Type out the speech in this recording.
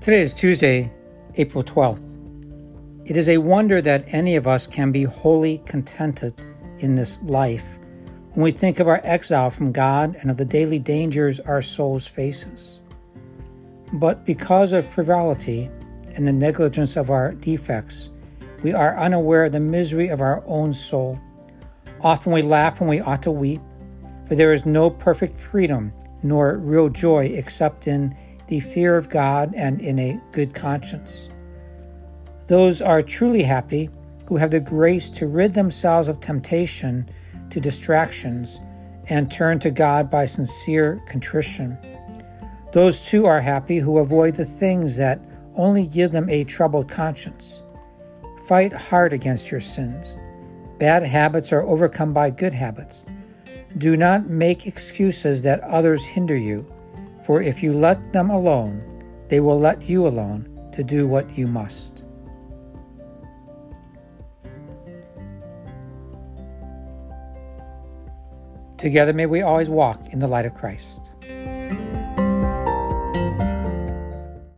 Today is Tuesday, April 12th. It is a wonder that any of us can be wholly contented in this life when we think of our exile from God and of the daily dangers our souls faces. But because of frivolity and the negligence of our defects, we are unaware of the misery of our own soul. Often we laugh when we ought to weep, for there is no perfect freedom nor real joy except in the fear of God, and in a good conscience. Those are truly happy who have the grace to rid themselves of temptation to distractions and turn to God by sincere contrition. Those too are happy who avoid the things that only give them a troubled conscience. Fight hard against your sins. Bad habits are overcome by good habits. Do not make excuses that others hinder you for if you let them alone, they will let you alone to do what you must. Together may we always walk in the light of Christ.